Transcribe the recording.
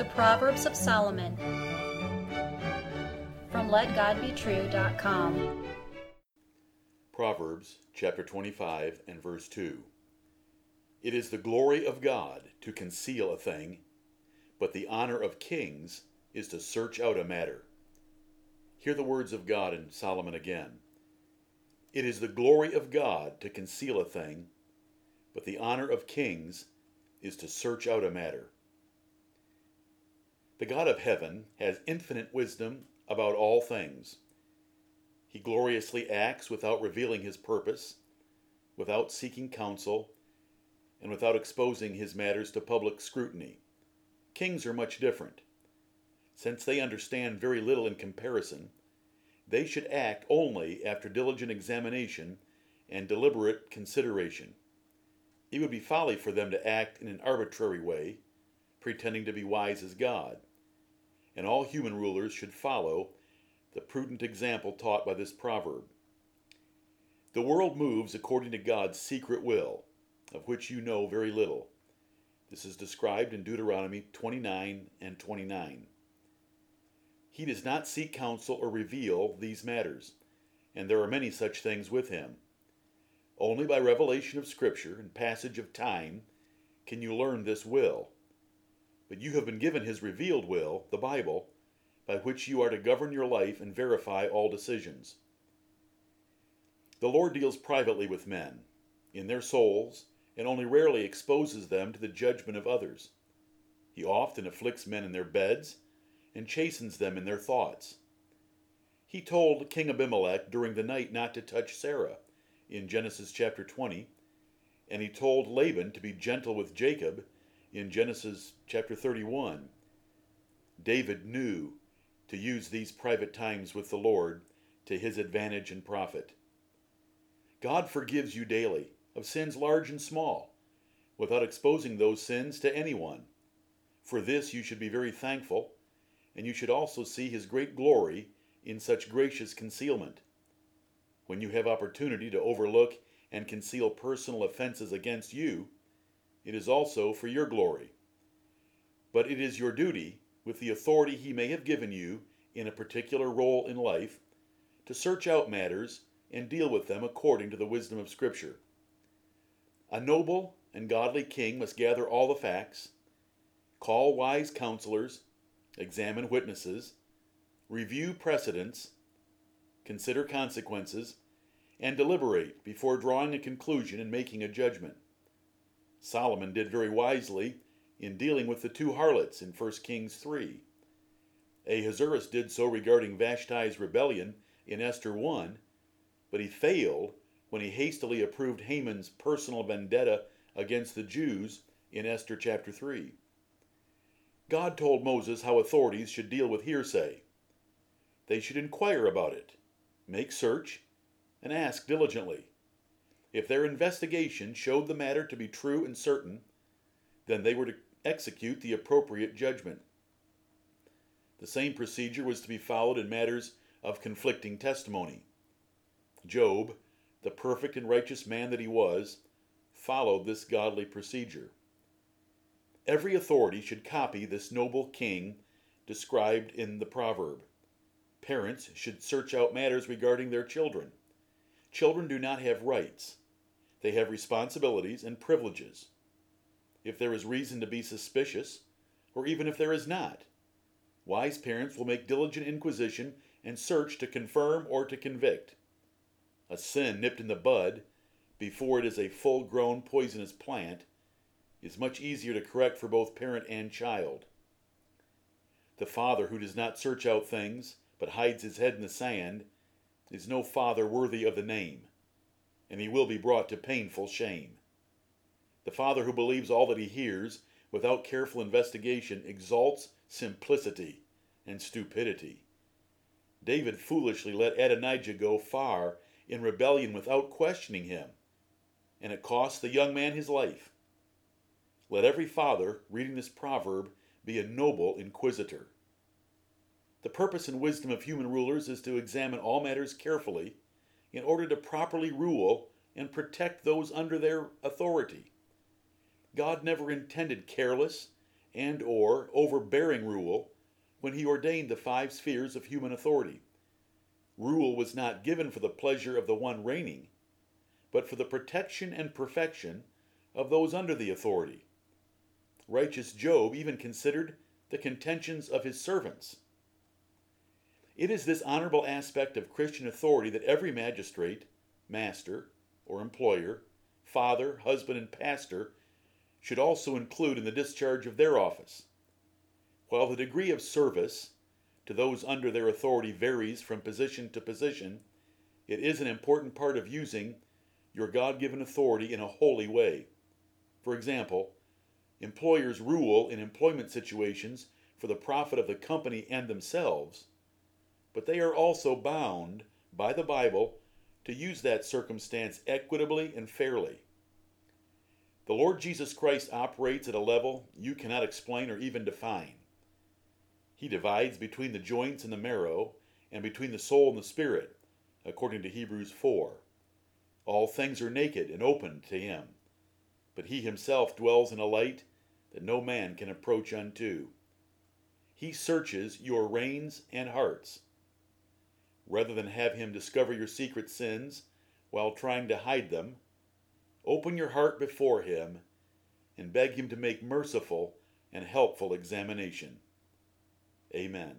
The Proverbs of Solomon from LetGodBetrue.com. Proverbs chapter 25 and verse 2. It is the glory of God to conceal a thing, but the honor of kings is to search out a matter. Hear the words of God in Solomon again. It is the glory of God to conceal a thing, but the honor of kings is to search out a matter. The God of heaven has infinite wisdom about all things. He gloriously acts without revealing his purpose, without seeking counsel, and without exposing his matters to public scrutiny. Kings are much different. Since they understand very little in comparison, they should act only after diligent examination and deliberate consideration. It would be folly for them to act in an arbitrary way, pretending to be wise as God and all human rulers should follow the prudent example taught by this proverb. The world moves according to God's secret will, of which you know very little. This is described in Deuteronomy 29 and 29. He does not seek counsel or reveal these matters, and there are many such things with him. Only by revelation of Scripture and passage of time can you learn this will but you have been given his revealed will, the Bible, by which you are to govern your life and verify all decisions. The Lord deals privately with men, in their souls, and only rarely exposes them to the judgment of others. He often afflicts men in their beds and chastens them in their thoughts. He told King Abimelech during the night not to touch Sarah in Genesis chapter 20, and he told Laban to be gentle with Jacob in Genesis chapter 31, David knew to use these private times with the Lord to his advantage and profit. God forgives you daily of sins large and small, without exposing those sins to anyone. For this you should be very thankful, and you should also see his great glory in such gracious concealment. When you have opportunity to overlook and conceal personal offenses against you, it is also for your glory. But it is your duty, with the authority He may have given you in a particular role in life, to search out matters and deal with them according to the wisdom of Scripture. A noble and godly king must gather all the facts, call wise counselors, examine witnesses, review precedents, consider consequences, and deliberate before drawing a conclusion and making a judgment. Solomon did very wisely in dealing with the two harlots in 1 Kings 3. Ahasuerus did so regarding Vashti's rebellion in Esther 1, but he failed when he hastily approved Haman's personal vendetta against the Jews in Esther chapter 3. God told Moses how authorities should deal with hearsay. They should inquire about it, make search, and ask diligently. If their investigation showed the matter to be true and certain, then they were to execute the appropriate judgment. The same procedure was to be followed in matters of conflicting testimony. Job, the perfect and righteous man that he was, followed this godly procedure. Every authority should copy this noble king described in the proverb. Parents should search out matters regarding their children. Children do not have rights. They have responsibilities and privileges. If there is reason to be suspicious, or even if there is not, wise parents will make diligent inquisition and search to confirm or to convict. A sin nipped in the bud, before it is a full grown poisonous plant, is much easier to correct for both parent and child. The father who does not search out things, but hides his head in the sand, is no father worthy of the name and he will be brought to painful shame. The father who believes all that he hears without careful investigation exalts simplicity and stupidity. David foolishly let Adonijah go far in rebellion without questioning him, and it cost the young man his life. Let every father reading this proverb be a noble inquisitor. The purpose and wisdom of human rulers is to examine all matters carefully in order to properly rule and protect those under their authority. God never intended careless, and or overbearing rule when he ordained the five spheres of human authority. Rule was not given for the pleasure of the one reigning, but for the protection and perfection of those under the authority. Righteous Job even considered the contentions of his servants. It is this honorable aspect of Christian authority that every magistrate, master, or employer, father, husband, and pastor should also include in the discharge of their office. While the degree of service to those under their authority varies from position to position, it is an important part of using your God given authority in a holy way. For example, employers rule in employment situations for the profit of the company and themselves, but they are also bound by the Bible to use that circumstance equitably and fairly. The Lord Jesus Christ operates at a level you cannot explain or even define. He divides between the joints and the marrow, and between the soul and the spirit, according to Hebrews 4. All things are naked and open to him, but he himself dwells in a light that no man can approach unto. He searches your reins and hearts. Rather than have him discover your secret sins while trying to hide them, open your heart before him and beg him to make merciful and helpful examination. Amen.